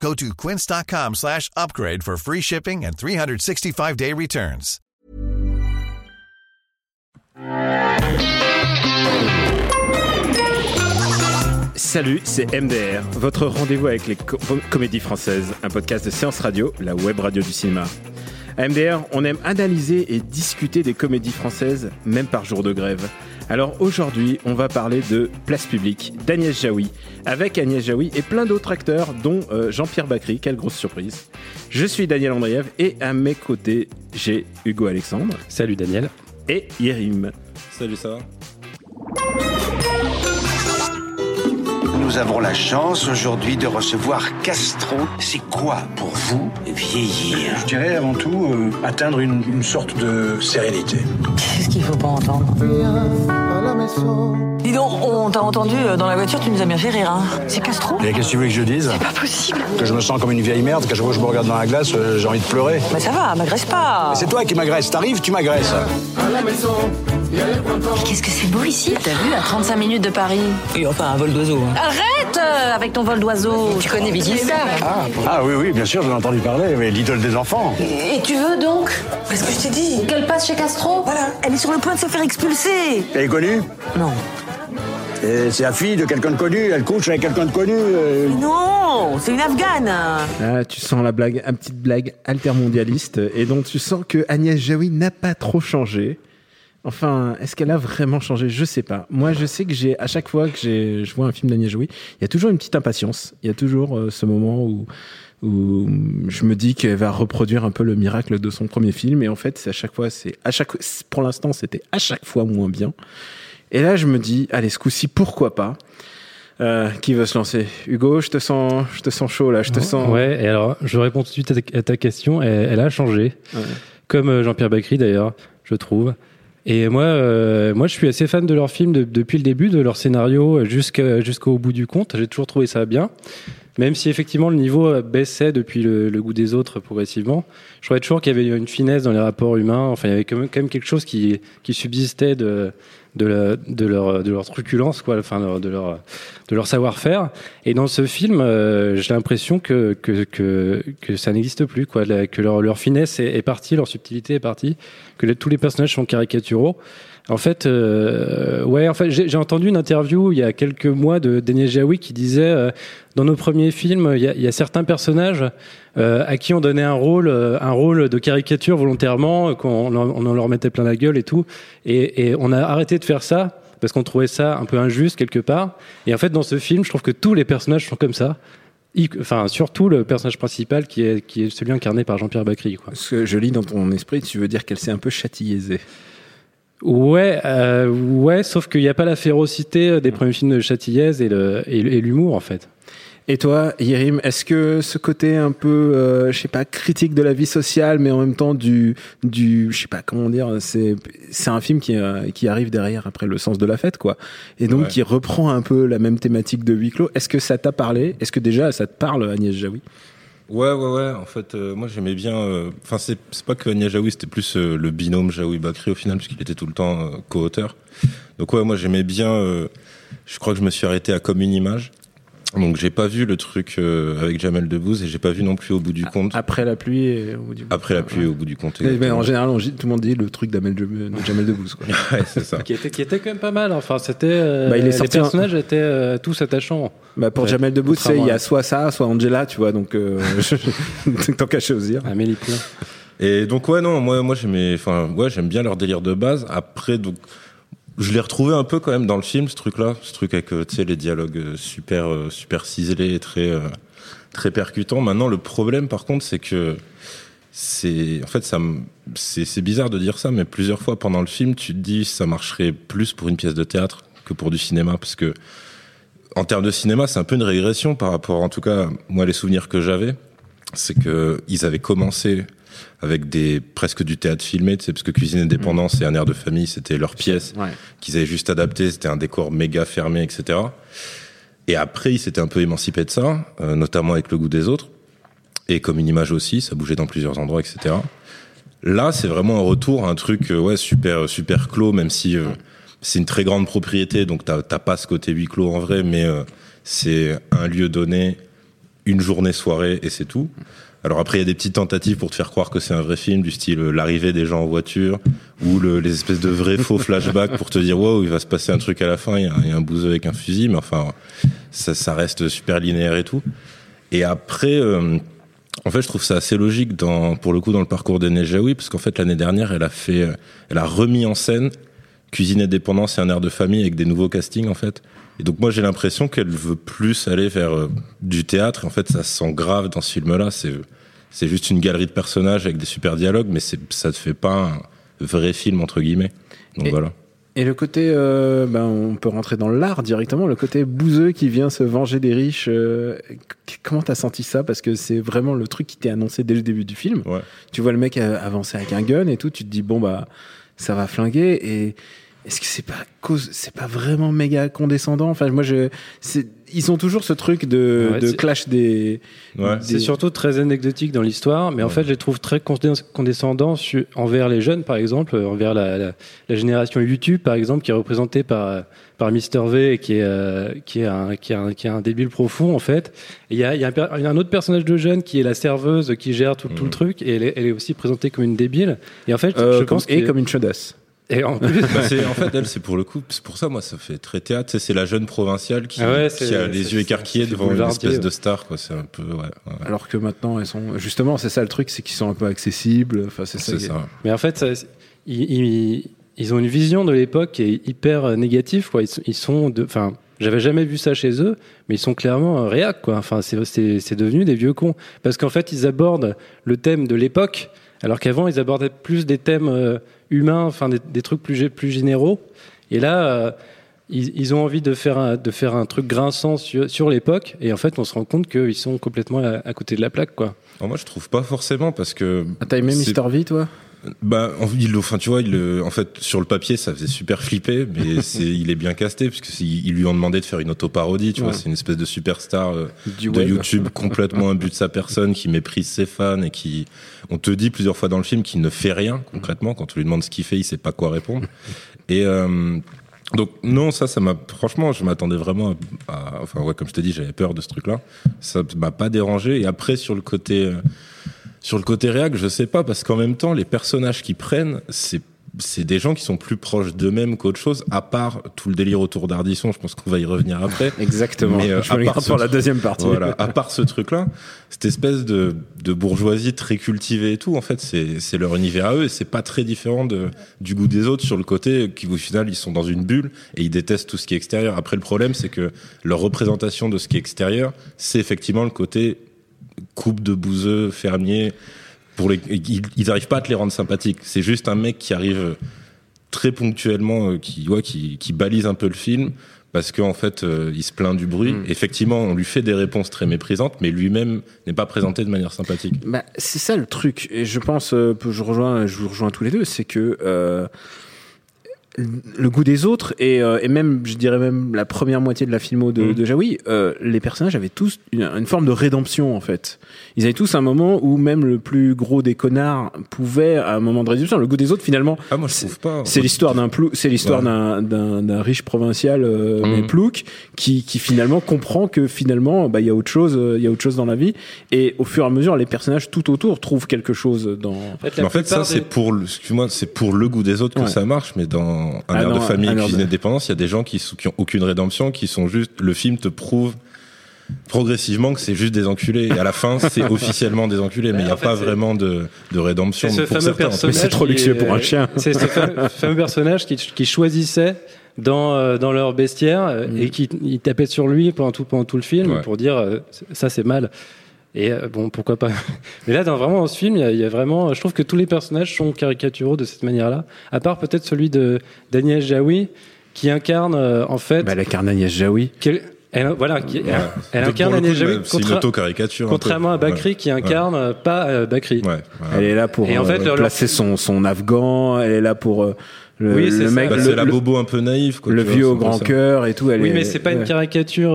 Go to quince.com slash upgrade for free shipping and 365-day returns. Salut, c'est MDR, votre rendez-vous avec les co- comédies françaises, un podcast de Séance Radio, la web radio du cinéma. À MDR, on aime analyser et discuter des comédies françaises, même par jour de grève. Alors aujourd'hui, on va parler de Place Publique d'Agnès Jaoui, avec Agnès Jaoui et plein d'autres acteurs, dont euh, Jean-Pierre Bacry, quelle grosse surprise. Je suis Daniel Andriev et à mes côtés, j'ai Hugo Alexandre. Salut Daniel. Et Yerim. Salut, ça va? Nous avons la chance aujourd'hui de recevoir Castro. C'est quoi pour vous vieillir? Je dirais avant tout euh, atteindre une, une sorte de sérénité. Qu'est-ce qu'il faut pas entendre? Dis donc, on t'a entendu euh, dans la voiture, tu nous as bien fait rire, hein C'est Castro? Et qu'est-ce que tu veux que je dise? C'est pas possible Que je me sens comme une vieille merde, qu'à chaque fois que je me regarde dans la glace, euh, j'ai envie de pleurer. Mais ça va, m'agresse pas C'est toi qui m'agresses, t'arrives, tu m'agresses. Mais qu'est-ce que c'est beau ici T'as vu, à 35 minutes de Paris Et enfin, un vol d'oiseau. Arrête euh, avec ton vol d'oiseau Tu connais Biggie Star Ah oui, oui, bien sûr, j'en ai entendu parler, mais l'idole des enfants. Et tu veux donc Qu'est-ce que je t'ai dit Qu'elle passe chez Castro Voilà. Elle est sur le point de se faire expulser Elle est connue Non. C'est la fille de quelqu'un de connu, elle couche avec quelqu'un de connu. euh, Non, c'est une Afghane Ah, tu sens la blague, une petite blague altermondialiste, et donc tu sens que Agnès Jaoui n'a pas trop changé. Enfin, est-ce qu'elle a vraiment changé? Je sais pas. Moi, je sais que j'ai à chaque fois que j'ai, je vois un film d'Agnès Jaoui, il y a toujours une petite impatience. Il y a toujours euh, ce moment où où je me dis qu'elle va reproduire un peu le miracle de son premier film, et en fait, c'est à chaque fois, c'est à chaque, pour l'instant, c'était à chaque fois moins bien. Et là, je me dis, allez, ce coup-ci, pourquoi pas? Euh, Qui veut se lancer? Hugo, je te sens, je te sens chaud là, je te sens. Ouais, et alors je réponds tout de suite à ta, à ta question. Elle, elle a changé, Ouais. comme euh, Jean-Pierre Bacry d'ailleurs, je trouve. Et moi, euh, moi, je suis assez fan de leur film de- depuis le début, de leur scénario jusqu'au bout du compte. J'ai toujours trouvé ça bien. Même si effectivement le niveau euh, baissait depuis le, le goût des autres progressivement, je trouvais toujours qu'il y avait une finesse dans les rapports humains. Enfin, il y avait quand même, quand même quelque chose qui, qui subsistait de, de, la- de leur, de leur truculence, quoi, enfin, de leur, de leur, savoir-faire. Et dans ce film, euh, j'ai l'impression que, que, que, que ça n'existe plus, quoi, que leur, leur finesse est, partie, leur subtilité est partie, que tous les personnages sont caricaturaux. En fait, euh, ouais, en fait, j'ai entendu une interview il y a quelques mois de Daniel Jaoui qui disait euh, dans nos premiers films, il y a, y a certains personnages euh, à qui on donnait un rôle, euh, un rôle de caricature volontairement, euh, qu'on on en leur mettait plein la gueule et tout, et, et on a arrêté de faire ça parce qu'on trouvait ça un peu injuste quelque part. Et en fait, dans ce film, je trouve que tous les personnages sont comme ça. Enfin, surtout le personnage principal qui est, qui est celui incarné par Jean-Pierre Bacry. Quoi. Ce que je lis dans ton esprit, tu veux dire qu'elle s'est un peu châtillaisée. Ouais, euh, ouais, sauf qu'il n'y a pas la férocité des premiers films de Châtillaise et l'humour en fait. Et toi, Yerim, est-ce que ce côté un peu, euh, je sais pas, critique de la vie sociale, mais en même temps du, du, je sais pas comment dire, c'est, c'est un film qui, euh, qui arrive derrière après le sens de la fête, quoi, et donc Ouais. qui reprend un peu la même thématique de huis clos. Est-ce que ça t'a parlé? Est-ce que déjà ça te parle, Agnès Jaoui? Ouais, ouais, ouais. En fait, euh, moi, j'aimais bien. euh, Enfin, c'est c'est pas que Agnès Jaoui, c'était plus euh, le binôme Jaoui-Bakri au final, puisqu'il était tout le temps euh, co-auteur. Donc, ouais, moi, j'aimais bien. euh, je crois que je me suis arrêté à Comme une image. Donc, j'ai pas vu le truc euh, avec Jamel Debbouze et j'ai pas vu non plus au bout du compte. Après la pluie et au bout du Après la pluie, au bout du compte. Mais, en général, on tout le monde dit le truc d'Amel de Jamel Debbouze, quoi. Ouais, c'est ça. Qui était, qui était quand même pas mal. Enfin, c'était. euh, Bah, il est les personnages étaient euh, tous attachants. Bah pour Ouais. Jamel Debbouze, il y a soit ça, soit Angela, tu vois, donc euh, tant qu'à choisir. Amélie Poulain. Et donc ouais non moi moi j'aimais enfin ouais j'aime bien leur délire de base après donc je l'ai retrouvé un peu quand même dans le film ce truc là ce truc avec euh, les dialogues euh, super euh, super ciselés et très très percutants. Maintenant le problème par contre c'est que c'est en fait ça c'est bizarre de dire ça mais plusieurs fois pendant le film tu te dis ça marcherait plus pour une pièce de théâtre que pour du cinéma parce que en termes de cinéma c'est un peu une régression par rapport en tout cas moi les souvenirs que j'avais c'est que ils avaient commencé avec des presque du théâtre filmé, tu sais, parce que Cuisine et Dépendance et Un air de famille, c'était leur pièce Ouais. qu'ils avaient juste adapté, c'était un décor méga fermé, etc. Et après, ils s'étaient un peu émancipés de ça, euh, notamment avec le goût des autres, et comme une image aussi, ça bougeait dans plusieurs endroits, etc. Là, c'est vraiment un retour à un truc euh, ouais super super clos, même si euh, c'est une très grande propriété, donc t'as pas ce côté huis clos en vrai, mais euh, c'est un lieu donné, une journée soirée et c'est tout. Alors après, il y a des petites tentatives pour te faire croire que c'est un vrai film, du style euh, l'arrivée des gens en voiture, ou le- les espèces de vrais faux flashbacks pour te dire wow, il va se passer un truc à la fin, il y a, y a un bouseux avec un fusil, mais enfin, ça, ça reste super linéaire et tout. Et après, euh, en fait, je trouve ça assez logique dans, pour le coup, dans le parcours d'Agnès Jaoui, parce qu'en fait, l'année dernière, elle a fait, euh, elle a remis en scène Cuisine et dépendance et un air de famille avec des nouveaux castings, en fait. Et donc, moi, j'ai l'impression qu'elle veut plus aller vers euh, du théâtre. En fait, ça se sent grave dans ce film-là. C'est, c'est juste une galerie de personnages avec des super dialogues, mais ça ne fait pas un vrai film, entre guillemets. Donc Et- voilà. Et le côté, euh, ben, on peut rentrer dans l'art directement, le côté bouseux qui vient se venger des riches. euh, comment t'as senti ça? Parce que c'est vraiment le truc qui t'est annoncé dès le début du film. Ouais. Tu vois le mec euh, avancer avec un gun et tout, tu te dis bon bah ça va flinguer. Et est-ce que c'est pas cause, c'est pas vraiment méga condescendant? Enfin moi je, c'est, ils ont toujours ce truc de, Ouais, de clash des. Ouais. des- C'est surtout très anecdotique dans l'histoire, mais en fait, je les trouve très condescendants su- envers les jeunes, par exemple, envers la, la, la génération YouTube, par exemple, qui est représentée par par Mister V, et qui est euh, qui est un qui est un qui est un débile profond en fait. Il y a il y, a un per- il y a un autre personnage de jeune qui est la serveuse qui gère tout, tout le truc, et elle est, elle est aussi présentée comme une débile. Et en fait, euh, je comme- pense et que- comme une chaudasse. Et en plus, Bah, c'est, en fait, elle, c'est pour le coup, c'est pour ça, moi, ça fait très théâtre. C'est, la jeune provinciale qui, Ah ouais, qui c'est- a les yeux écarquillés devant une espèce ouais. de star, quoi. C'est un peu, ouais. ouais. Alors que maintenant elles sont justement c'est ça le truc c'est qu'ils sont un peu accessibles. Enfin c'est ça. Mais en fait, ça- ils, ils- ont une vision de l'époque qui est hyper euh, négative. Quoi. Ils, sont- ils sont de, enfin, j'avais jamais vu ça chez eux, mais ils sont clairement réac. Quoi. Enfin, c'est, c'est, c'est devenu des vieux cons parce qu'en fait, ils abordent le thème de l'époque, alors qu'avant, ils abordaient plus des thèmes euh, humains, enfin, des, des trucs plus, gé- plus généraux. Et là. euh, ils, ils ont envie de faire un, de faire un truc grinçant sur, sur l'époque, et en fait, on se rend compte qu'ils sont complètement à, à côté de la plaque, quoi. Alors moi, je trouve pas forcément parce que. Ah, T'as aimé Mister V toi? Bah, il, enfin, tu vois, il, en fait, sur le papier, ça faisait super flipper, mais c'est, il est bien casté puisque c'est- ils lui ont demandé de faire une autoparodie, tu Ouais. vois, c'est une espèce de superstar euh, de web. YouTube complètement imbu de sa personne, qui méprise ses fans et qui, on te dit plusieurs fois dans le film qu'il ne fait rien concrètement. Quand on lui demande ce qu'il fait, il sait pas quoi répondre. Et euh, donc non, ça, ça m'a franchement, je m'attendais vraiment à, à- enfin ouais, comme je te dis, j'avais peur de ce truc-là. Ça m'a pas dérangé. Et après sur le côté, euh, sur le côté réac, je sais pas parce qu'en même temps, les personnages qu'ils prennent, c'est c'est des gens qui sont plus proches d'eux-mêmes qu'autre chose, à part tout le délire autour d'Ardisson. Je pense qu'on va y revenir après. Exactement. Mais, euh, je à part pour la deuxième partie. Voilà, à part ce truc-là, cette espèce de, de bourgeoisie très cultivée et tout, en fait, c'est c'est leur univers à eux et c'est pas très différent de, du goût des autres sur le côté qui, au final, ils sont dans une bulle et ils détestent tout ce qui est extérieur. Après, le problème, c'est que leur représentation de ce qui est extérieur, c'est effectivement le côté coupe de bouseux, fermier. Pour les, ils, ils arrivent pas à te les rendre sympathiques. C'est juste un mec qui arrive très ponctuellement, euh, qui, ouais, qui, qui balise un peu le film parce qu'en fait, euh, il se plaint du bruit. Mm. Effectivement, on lui fait des réponses très méprisantes, mais lui-même n'est pas présenté de manière sympathique. Bah, c'est ça le truc. Et je pense, euh, je rejoins, je vous rejoins tous les deux, c'est que euh, le goût des autres et, euh, et même, je dirais même la première moitié de la filmo de, Mm. de Jaoui, euh, les personnages avaient tous une, une forme de rédemption en fait. Ils avaient tous un moment où même le plus gros des connards pouvait à un moment de rédemption. Le goût des autres finalement, Ah, moi, je pas. c'est l'histoire d'un plou, c'est l'histoire Ouais. d'un, d'un, d'un riche provincial euh, mais plouc qui, qui finalement comprend que finalement bah il y a autre chose, euh, il y a autre chose dans la vie et au fur et à mesure les personnages tout autour trouvent quelque chose dans. En fait, en fait, ça, c'est pour, le- excuse-moi, c'est pour le goût des autres que Ouais. ça marche, mais dans un Ah air non, de famille, cuisine de- et dépendance, il y a des gens qui, qui ont aucune rédemption, qui sont juste, le film te prouve progressivement que c'est juste des enculés. Et à la fin, c'est officiellement des enculés, mais il n'y a fait, pas vraiment de, de rédemption ce pour certains. Mais c'est trop qui luxueux est- pour un chien. C'est ce fameux, fameux personnage qui, qui choisissait dans, euh, dans leur bestiaire euh, Mm. et qui il tapait sur lui pendant tout, pendant tout le film Ouais. pour dire euh, ça c'est mal. Et euh, bon, pourquoi pas. Mais là, dans, vraiment, dans ce film, il y, a, il y a vraiment. Je trouve que tous les personnages sont caricaturaux de cette manière-là. À part peut-être celui de Daniel Jaoui, qui incarne euh, en fait. Bah, la Carnagnès Jaoui. quel- Elle, voilà, qui- Ouais. elle Donc, incarne Agnès Jaoui, C'est une contra- auto-caricature. un peu. contrairement à Bakri Ouais. qui incarne euh, pas euh, Bakri. Elle est là pour Et en fait, euh, placer son, son afghan, elle est là pour euh, le, Oui, c'est le mec, Bah, le, c'est la bobo un peu naïf. Quoi, le vois, vieux au grand cœur et tout. Elle Oui, est- mais c'est pas une caricature.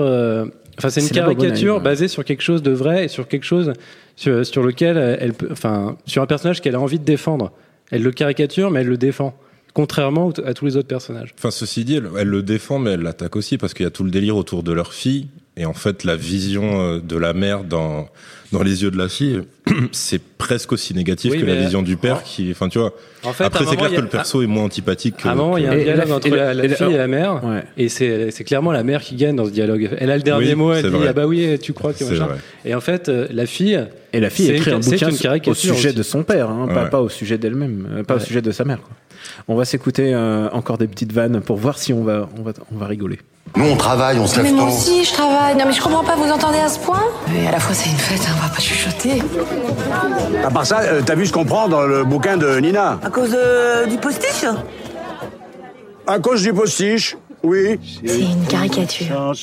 Enfin, c'est une caricature basée sur quelque chose de vrai et sur quelque chose sur, sur lequel elle peut, enfin, sur un personnage qu'elle a envie de défendre. Elle le caricature, mais elle le défend. Contrairement à tous les autres personnages. Enfin, ceci dit, elle, elle le défend, mais elle l'attaque aussi parce qu'il y a tout le délire autour de leur fille. Et en fait, la vision euh, de la mère dans, dans les yeux de la fille, c'est presque aussi négatif Oui, que la vision du père qui, enfin, tu vois. En fait, Après, c'est clair que le perso est moins antipathique que. À un moment, il y a un dialogue la- entre la- fille et la mère. Ouais. Et c'est c'est clairement la mère qui gagne dans ce dialogue. Elle a le dernier Oui, mot, elle dit vrai. Ah bah oui, tu crois que machin. vrai. Et en fait, euh, la fille. Et la fille écrit un bouquin une au sujet aussi. de son père, hein, pas, Ouais. pas au sujet d'elle-même, euh, pas au sujet de sa mère. quoi. On va s'écouter euh, encore des petites vannes pour voir si on va, on va, on va rigoler. Nous, on travaille, on se Mais lève moi tôt. aussi, je travaille. Non, mais je comprends pas, vous entendez à ce point? Mais à la fois, c'est une fête, hein, on va pas chuchoter. À part ça, euh, t'as vu ce qu'on prend dans le bouquin de Nina? À cause euh, du postiche À cause du postiche, oui. C'est une caricature.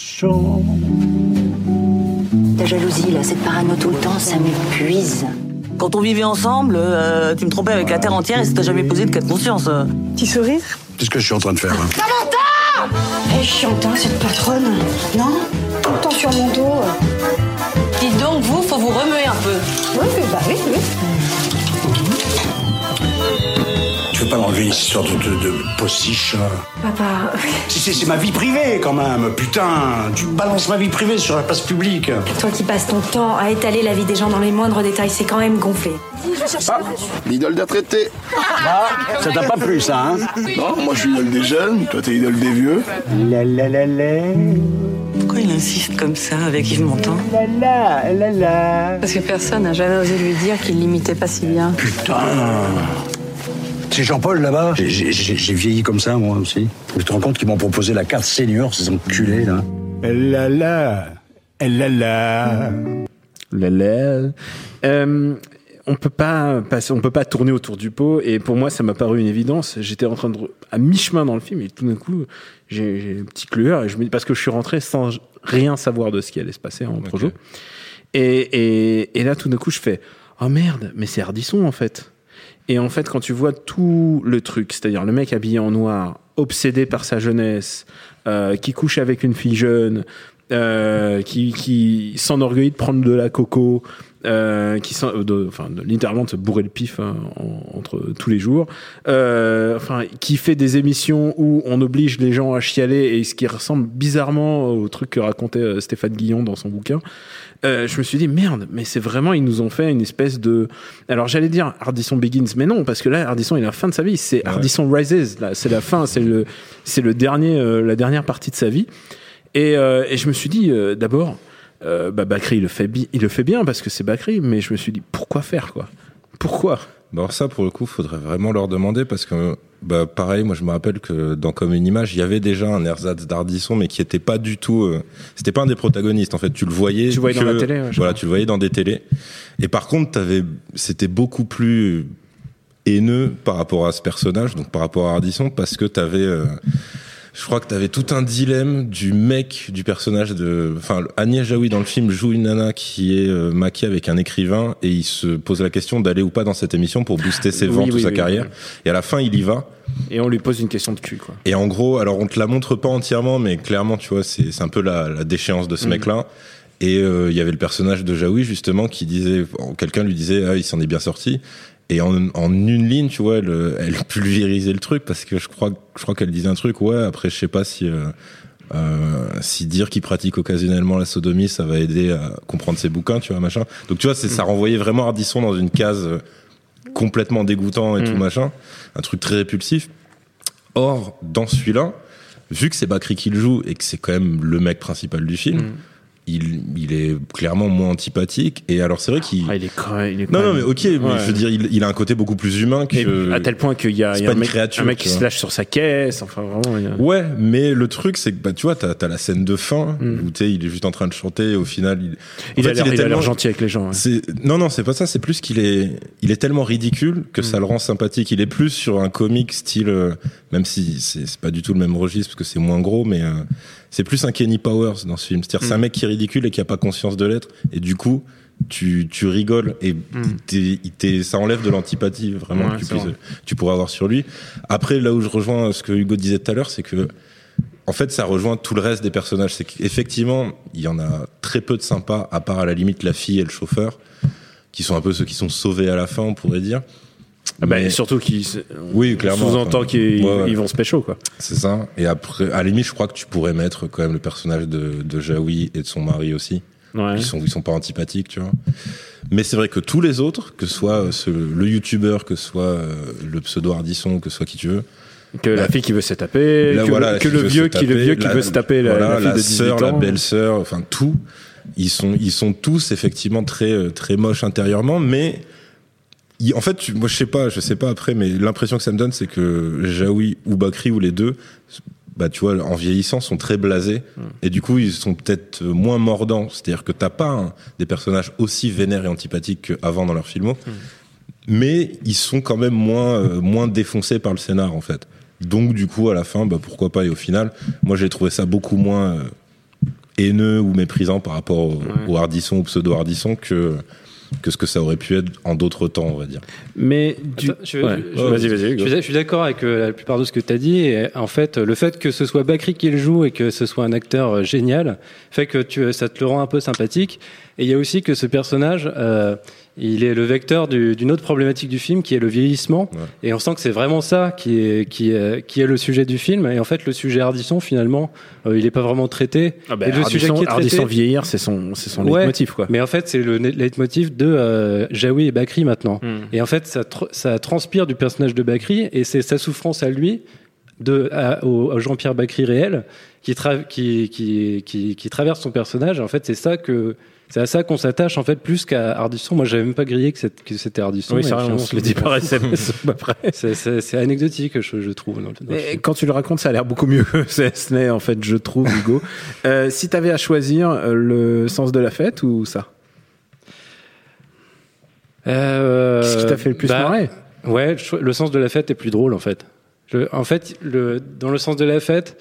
La jalousie, là, cette parano tout le temps, ça m'épuise. Quand on vivait ensemble, euh, tu me trompais avec la terre entière et ça t'a jamais posé de cas de conscience. euh. Petit sourire C'est ce que je suis en train de faire. hein. Elle est chiante, hein, cette patronne. Non Tout le temps sur mon dos. Dites donc, vous, faut vous remuer un peu. Oui, bah oui, oui. Tu veux pas m'enlever une histoire de, de, de postiche hein Papa, C'est- C'est c'est ma vie privée quand même, putain. Tu balances ma vie privée sur la place publique. Toi qui passes ton temps à étaler la vie des gens dans les moindres détails, c'est quand même gonflé. L'idole d'un traité. Ah, ça t'a pas plu ça, hein Non, moi je suis l'idole des jeunes, toi t'es l'idole des vieux. La la la la. Pourquoi il insiste comme ça avec Yves Montand La la la la. Parce que personne n'a jamais osé lui dire qu'il l'imitait pas si bien. Putain. C'est Jean-Paul là-bas J'ai- vieilli comme ça moi aussi. Tu te rends compte qu'ils m'ont proposé la carte senior, ces enculés là La la. La la. La la. Euh, on peut pas passer, on peut pas tourner autour du pot. Et pour moi, ça m'a paru une évidence. J'étais en train de à mi-chemin dans le film et tout d'un coup, j'ai une petite lueur et je me dis parce que je suis rentré sans rien savoir de ce qui allait se passer en projo. Et, et, et là, tout d'un coup, je fais oh merde, mais c'est Ardisson en fait. Et en fait, quand tu vois tout le truc, c'est-à-dire le mec habillé en noir, obsédé par sa jeunesse, euh, qui couche avec une fille jeune, euh, qui, qui de prendre de la coco, euh, qui s'en- de, enfin, de- littéralement de se bourrer le pif hein, en- entre tous les jours, euh, enfin, qui fait des émissions où on oblige les gens à chialer et ce qui ressemble bizarrement au truc que racontait euh, Stéphane Guillon dans son bouquin. Euh, je me suis dit merde, mais c'est vraiment ils nous ont fait une espèce de. Alors j'allais dire Ardisson Begins, mais non parce que là Ardisson il est à la fin de sa vie, c'est Ardisson Rises, là c'est la fin, c'est le c'est le dernier euh, la dernière partie de sa vie. Et, euh, et je me suis dit d'abord, bah Bakri il le fait bi- il le fait bien parce que c'est Bakri, mais je me suis dit pourquoi faire quoi? Pourquoi? Bah alors ça, pour le coup, faudrait vraiment leur demander parce que, bah, pareil, moi je me rappelle que dans Comme une image, il y avait déjà un ersatz d'Ardisson, mais qui était pas du tout, euh, c'était pas un des protagonistes en fait. Tu le voyais. Tu le voyais dans que- la télé, ouais, voilà, tu le voyais dans des télés. Et par contre, t'avais, c'était beaucoup plus haineux par rapport à ce personnage, donc par rapport à Ardisson, parce que t'avais, euh, je crois que t'avais tout un dilemme du mec du personnage de, enfin, Agnès Jaoui dans le film joue une nana qui est euh, maquée avec un écrivain et il se pose la question d'aller ou pas dans cette émission pour booster ses ventes oui, ou sa oui, carrière. Et à la fin, il y va. Et on lui pose une question de cul quoi. Et en gros, alors on te la montre pas entièrement, mais clairement, tu vois, c'est un peu la, la déchéance de ce Mhm. mec-là. Et euh, il y avait le personnage de Jaoui justement qui disait, quelqu'un lui disait, ah, il s'en est bien sorti. Et en, en une ligne, tu vois, elle, elle pulvérisait le truc parce que je crois, je crois qu'elle disait un truc. Ouais, après, je sais pas si. Euh, euh, si dire qu'il pratique occasionnellement la sodomie, ça va aider à comprendre ses bouquins, tu vois, machin. Donc tu vois, c'est ça renvoyait vraiment Ardisson dans une case euh, complètement dégoûtant et tout Mm. machin, un truc très répulsif. Or, dans celui-là, vu que c'est Bakri qui le joue et que c'est quand même le mec principal du film, Mm. Il, il est clairement moins antipathique. Et alors, c'est vrai qu'il. Ah, il est quand même- il est quand non, non, mais ok, mais Ouais. je veux dire, il, il a un côté beaucoup plus humain que. Et à tel point qu'il y a, y a un, mec, créature, un mec qui se lâche sur sa caisse, enfin vraiment. a- Ouais, mais le truc, c'est que bah, tu vois, t'as as la scène de fin Mm. où tu il est juste en train de chanter. Et au final, il, en Il fait, a l'air- tellement- gentil avec les gens. ouais. c'est non non c'est pas ça c'est plus qu'il est il est tellement ridicule que ça le rend sympathique il est plus sur un comique style euh, même si c'est c'est pas du tout le même registre parce que c'est moins gros mais euh, c'est plus un Kenny Powers dans ce film. C'est-à-dire, c'est un Mm. mec qui est ridicule et qui a pas conscience de l'être. Et du coup, tu, tu rigoles et t'est- ça enlève de l'antipathie vraiment Mm. Ouais, que tu, puisses- vrai. tu pourrais avoir sur lui. Après, là où je rejoins ce que Hugo disait tout à l'heure, c'est que en fait, ça rejoint tout le reste des personnages. C'est qu'effectivement, il y en a très peu de sympas, à part à la limite la fille et le chauffeur, qui sont un peu ceux qui sont sauvés à la fin, on pourrait dire. Ah bah, Mais- surtout qu'ils oui, sous-entend qu'ils ouais, ouais. ils vont se pécho quoi. C'est ça. Et après, à la limite, je crois que tu pourrais mettre quand même le personnage de, de Jaoui et de son mari aussi. Ouais. Ils sont, ils sont pas antipathiques, tu vois. Mais c'est vrai que tous les autres, que soit euh, ce- le youtubeur, que soit euh, le pseudo Ardisson, que soit qui tu veux. Que la fille qui veut se taper, Là, que, voilà, le- que le vieux qui le vieux qui la- veut se taper la, voilà, la fille de 18 sœur, la belle-sœur, enfin tout. Ils sont, ils sont tous effectivement très, euh, très moches intérieurement, mais en fait, tu- moi je sais pas, je sais pas après, mais l'impression que ça me donne, c'est que Jaoui ou Bakri ou les deux, bah tu vois, en vieillissant, sont très blasés Hmm. et du coup ils sont peut-être moins mordants. C'est-à-dire que t'as pas des personnages aussi vénères et antipathiques qu'avant dans leur filmo, Hmm. mais ils sont quand même moins, euh, moins défoncés par le scénar en fait. Donc du coup à la fin, bah pourquoi pas et au final, moi j'ai trouvé ça beaucoup moins euh, haineux ou méprisant par rapport au, au Hardisson ou pseudo Hardisson que que ce que ça aurait pu être en d'autres temps, on va dire. Mais du... Attends, je- ouais. je- vas-y, vas-y. Je Hugo. suis, je suis d'accord avec euh, la plupart de ce que tu as dit. Et en fait, le fait que ce soit Bakri qui le joue et que ce soit un acteur euh, génial fait que tu, ça te le rend un peu sympathique. Et il y a aussi que ce personnage, euh, il est le vecteur du- d'une autre problématique du film qui est le vieillissement. Et on sent que c'est vraiment ça qui est, qui, est, qui est le sujet du film. Et en fait, le sujet Ardisson, finalement, euh, il n'est pas vraiment traité. Ah bah, et le sujet Ardisson, qui est traité, Ardisson vieillir, c'est son, son Ouais, leitmotiv quoi. Mais en fait, c'est le leitmotiv de euh, Jaoui et Bakri maintenant. Hmm. Et en fait, ça, tr- ça transpire du personnage de Bakri et c'est sa souffrance à lui, de, à- au, au Jean-Pierre Bakri réel, qui, qui, qui, qui, qui traverse son personnage. Et en fait, c'est ça que. C'est à ça qu'on s'attache en fait plus qu'à Ardisson. Moi, j'avais même pas grillé que c'était Ardisson. Oui, c'est vrai, on se le dit par SMS après. C'est- anecdotique, je, je trouve. dans le- dans le Et film. quand tu le racontes, ça a l'air beaucoup mieux que ce n'est en fait, je trouve, Hugo. Euh, si tu avais à choisir euh, le sens de la fête ou ça? Euh, Qu'est-ce qui t'a fait le plus bah, marrer? Ouais, le sens de la fête est plus drôle en fait. Je- en fait, le, dans le sens de la fête,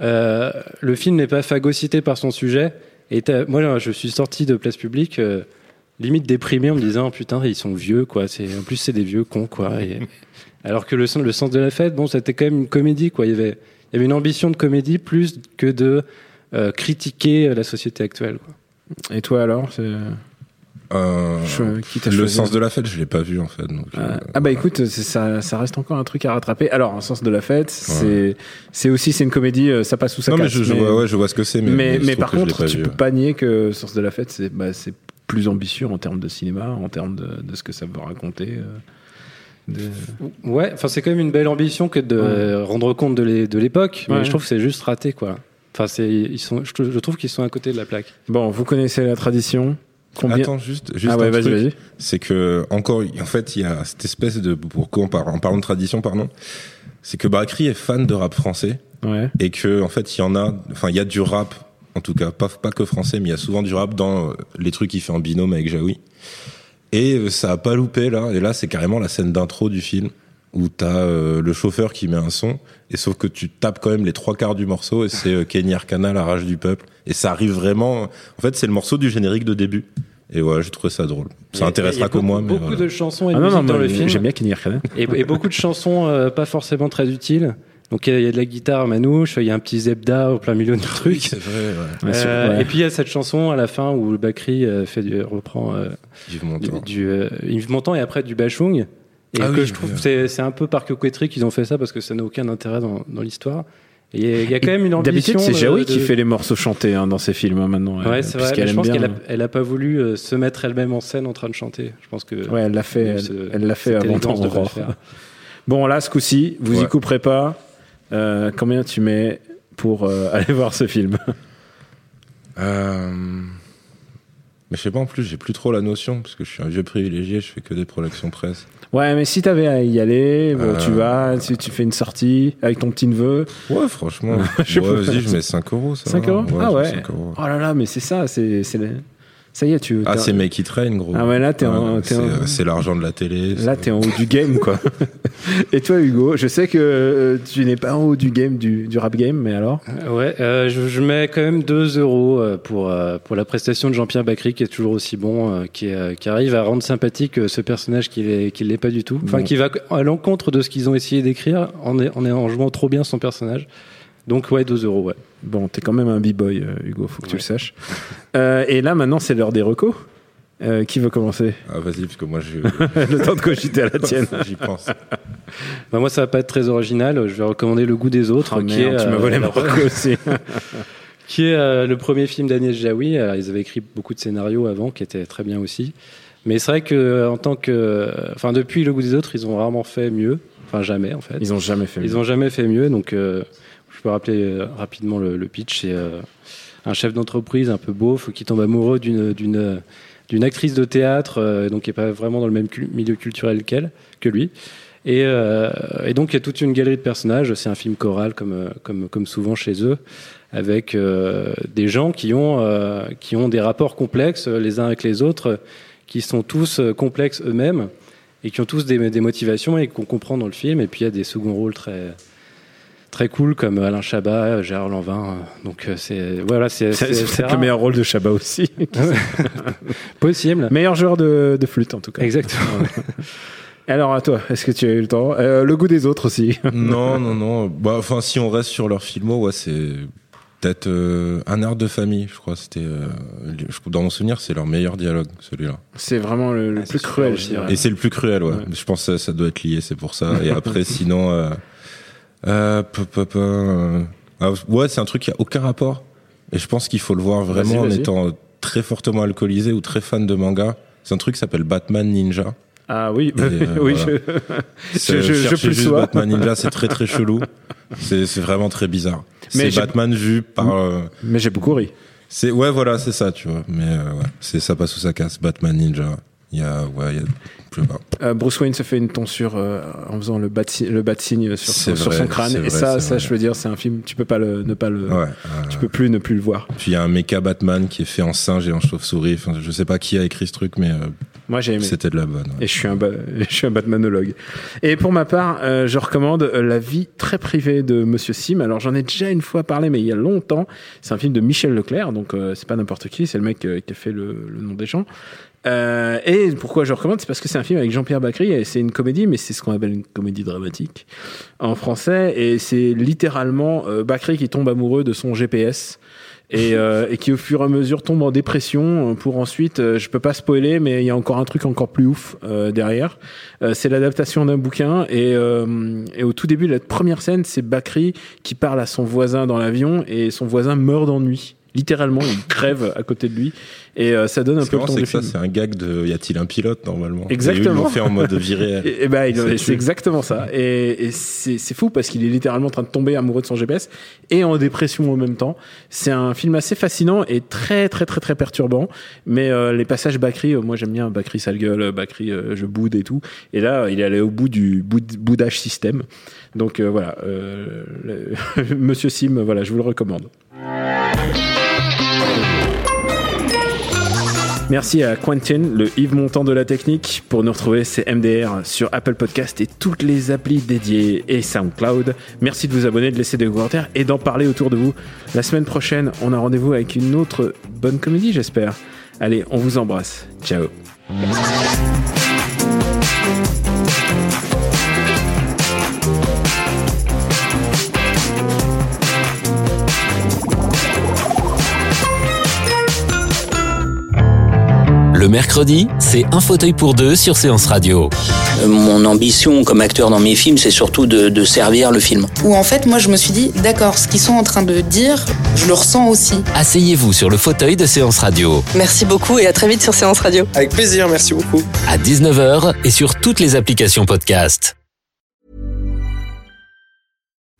euh, le film n'est pas phagocyté par son sujet. Et moi, là, je suis sorti de place publique, euh, limite déprimé en me disant putain, ils sont vieux quoi. C'est en plus c'est des vieux cons quoi. Et- alors que le, sens- le sens de la fête, bon, c'était quand même une comédie quoi. Il y avait, il y avait une ambition de comédie plus que de euh, critiquer la société actuelle. Quoi. Et toi alors Euh, t'a le choisi sens de la fête, je l'ai pas vu en fait. Donc, Ah, euh, ah bah écoute, c'est- ça, ça reste encore un truc à rattraper. Alors, un sens de la fête, c'est c'est aussi c'est une comédie, euh, ça passe ou ça non mais je, je vois, ouais, je vois ce que c'est, mais, par contre, pas tu vu. peux pas nier que Sens de la fête, c'est bah, c'est plus ambitieux en termes de cinéma, en termes de, de ce que ça veut raconter. euh, de- Ouais, enfin c'est quand même une belle ambition que de Ouais. euh, rendre compte de l'é- de l'époque, mais je trouve que c'est juste raté quoi. Enfin c'est ils sont je, je trouve qu'ils sont à côté de la plaque. Bon, vous connaissez la tradition. Combien Attends, juste, juste Ah ouais, un vas-y, truc. vas-y. C'est que, encore, en fait, il y a cette espèce de, pour en, en parlant de tradition, pardon, c'est que Bakri est fan de rap français. Ouais. Et que, en fait, il y en a, enfin, il y a du rap, en tout cas, pas, pas que français, mais il y a souvent du rap dans euh, les trucs qu'il fait en binôme avec Jaoui. Et euh, ça a pas loupé, là. Et là, c'est carrément la scène d'intro du film où t'as euh, le chauffeur qui met un son, et sauf que tu tapes quand même les trois quarts du morceau, et c'est euh, Kenny Arcana, la rage du peuple. Et ça arrive vraiment, en fait, c'est le morceau du générique de début. Et voilà, j'ai trouvé ça drôle. Ça a- intéressera que beaucoup- moi, mais beaucoup voilà. de chansons et de Ah non, musique non, dans mais le film. j'aime bien Kenny Arcana. Et, et beaucoup de chansons euh, pas forcément très utiles. Donc il y, a- il y a de la guitare manouche, il y a un petit zebda au plein milieu du truc. c'est vrai, ouais. Euh, ouais. Et puis il y a cette chanson à la fin où le Bakri euh, fait du, reprend euh, Yves du, Montand. du euh, Yves Montand et après du Bachung. Et Ah que oui, je trouve oui. que c'est c'est un peu par coquetterie qu'ils ont fait ça parce que ça n'a aucun intérêt dans, dans l'histoire. Il y a- y quand même une ambition. D'habitude, c'est Jaoui de- qui fait les morceaux chantés hein, dans ses films hein, maintenant. Ouais, euh, c'est vrai. mais je pense qu'elle a, elle a pas voulu euh, se mettre elle-même en scène en train de chanter. Je pense que. Ouais, elle l'a fait, elle- ce- elle l'a fait avant faire. Bon, là, ce coup-ci, vous y Ouais. couperez pas. Euh, combien tu mets pour euh, aller voir ce film? Euh, Mais je sais pas, en plus, j'ai plus trop la notion, parce que je suis un vieux privilégié, je fais que des projections presse. Ouais, mais si t'avais à y aller, bon, Euh. tu vas, tu, tu fais une sortie avec ton petit neveu. Ouais, franchement. Je sais ouais, pas. vas-y, je mets 5 euros. Ça 5 va. euros Ah ouais. 5 euros. Oh là là, mais c'est ça, c'est Ça y est, tu. Ah, c'est Make It Rain, gros. Ah ouais, là, t'es en- Ouais, t'es c'est- en- C'est l'argent de la télé. Là, t'es en haut du game, quoi. Et toi, Hugo, je sais que euh, tu n'es pas en haut du game, du, du rap game, mais alors? Ouais, euh, je, je mets quand même 2 euros euh, pour, euh, pour la prestation de Jean-Pierre Bacry, qui est toujours aussi bon, euh, qui, est, euh, qui arrive à rendre sympathique euh, ce personnage qui l'est qui l'est pas du tout. Enfin, Bon. qui va à l'encontre de ce qu'ils ont essayé d'écrire en, en, en jouant trop bien son personnage. Donc, ouais, 2 euros, ouais. Bon, t'es quand même un b-boy, euh, Hugo, faut que tu le saches. Euh, et là, maintenant, c'est l'heure des recos. Euh, qui veut commencer? Ah, vas-y, parce que moi, je. Le temps de cogiter à la tienne. J'y pense. Bah, moi, ça va pas être très original. Je vais recommander Le goût des autres, Oh, qui merde, est, tu m'as euh, volé ma reco aussi. qui est euh, le premier film d'Agnès Jaoui. Alors, ils avaient écrit beaucoup de scénarios avant, qui étaient très bien aussi. Mais c'est vrai que en tant que, enfin, depuis Le goût des autres, ils ont rarement fait mieux. Enfin, jamais en fait. Ils ont jamais fait Ils mieux. ont jamais fait mieux. Donc, euh, peux rappeler euh, rapidement le, pitch. C'est euh, un chef d'entreprise un peu beauf qui tombe amoureux d'une d'une actrice de théâtre, euh, donc qui est pas vraiment dans le même milieu culturel qu'elle, que lui. Et, donc il y a toute une galerie de personnages. C'est un film choral comme comme comme souvent chez eux, avec des gens qui ont qui ont des rapports complexes les uns avec les autres, qui sont tous complexes eux-mêmes et qui ont tous des motivations et qu'on comprend dans le film. Et puis il y a des seconds rôles très très cool comme Alain Chabat, Gérard Lanvin. Donc euh, c'est voilà, c'est peut-être le meilleur rôle de Chabat aussi. possible. meilleur joueur de, de flûte, en tout cas. Exactement. Alors, à toi, est-ce que tu as eu le temps? Euh, Le goût des autres aussi. non, non, non. Bah, enfin, si on reste sur leur filmo, ouais, c'est peut-être euh, un art de famille, je crois. C'était, euh, je- dans mon souvenir, c'est leur meilleur dialogue, celui-là. C'est vraiment le, le Ah, plus cruel, aussi, je dirais. Et c'est le plus cruel, ouais. Ouais. Je pense que ça, ça doit être lié, c'est pour ça. Et après, sinon, euh, euh, peu, peu, peu, euh, ah, ouais, c'est un truc qui a aucun rapport. Et je pense qu'il faut le voir vraiment en étant très fortement alcoolisé ou très fan de manga. C'est un truc qui s'appelle Batman Ninja. Ah oui, Et, euh, oui, voilà. je, je, je, plus juste. Batman Ninja, c'est très très chelou. C'est vraiment très bizarre. Mais C'est Batman vu par. euh, Mais j'ai beaucoup ri. c'est ouais, voilà, c'est ça, tu vois. Mais euh, ouais, c'est ça passe ou ça casse. Batman Ninja. Il y a ouais, il y a. Je sais pas. Euh, Bruce Wayne se fait une tonsure euh, en faisant le bat, le bat signe sur, son, sur vrai, son crâne. Et vrai, ça, ça, je veux dire, c'est un film, tu peux pas le, ne pas le, Ouais. euh, tu peux plus ne plus le voir. Puis il y a un méca Batman qui est fait en singe et en chauve-souris. Enfin, je sais pas qui a écrit ce truc, mais euh, Moi, j'ai aimé. c'était de la bonne. ouais. Et je suis un, je suis un Batmanologue. Et pour ma part, euh, je recommande La vie très privée de Monsieur Sim. Alors j'en ai déjà une fois parlé, mais il y a longtemps. C'est un film de Michel Leclerc, donc euh, c'est pas n'importe qui, c'est le mec qui a fait le, le nom des gens. Euh, et pourquoi je recommande, c'est parce que c'est un film avec Jean-Pierre Bacry et c'est une comédie, mais c'est ce qu'on appelle une comédie dramatique en français. Et c'est littéralement euh, Bacry qui tombe amoureux de son GPS et, euh, et qui au fur et à mesure tombe en dépression euh, pour ensuite, euh, je peux pas spoiler, mais il y a encore un truc encore plus ouf euh, derrière. C'est l'adaptation d'un bouquin et, et au tout début, la première scène, c'est Bakri qui parle à son voisin dans l'avion et son voisin meurt d'ennui. Littéralement, il crève à côté de lui et euh, ça donne un peu le ton du que ça, film. c'est un gag de y a-t-il un pilote normalement? Exactement. Et ils l'ont fait en mode vie réelle. Et, et ben, il- C'est exactement ça. Et, et c'est fou parce qu'il est littéralement en train de tomber amoureux de son GPS et en dépression en même temps. C'est un film assez fascinant et très très très très perturbant. Mais euh, les passages Bakri, euh, moi j'aime bien Bakri sale gueule, Bakri euh, je boude et tout. Et là, il est allé au bout du boud- boudage système. Donc euh, voilà, euh, le- Monsieur Sim, voilà, je vous le recommande. Merci à Quentin, le Yves Montand de la technique. Pour nous retrouver, c'est MDR sur Apple Podcast et toutes les applis dédiées et SoundCloud. Merci de vous abonner, de laisser des commentaires et d'en parler autour de vous. La semaine prochaine, on a rendez-vous avec une autre bonne comédie, j'espère. Allez, on vous embrasse. Ciao. Le mercredi, c'est un fauteuil pour deux sur Séance Radio. Euh, Mon ambition comme acteur dans mes films, c'est surtout de, de servir le film. Où en fait, moi, je me suis dit, d'accord, ce qu'ils sont en train de dire, je le ressens aussi. Asseyez-vous sur le fauteuil de Séance Radio. Merci beaucoup et à très vite sur Séance Radio. Avec plaisir, merci beaucoup. À 19h et sur toutes les applications podcast.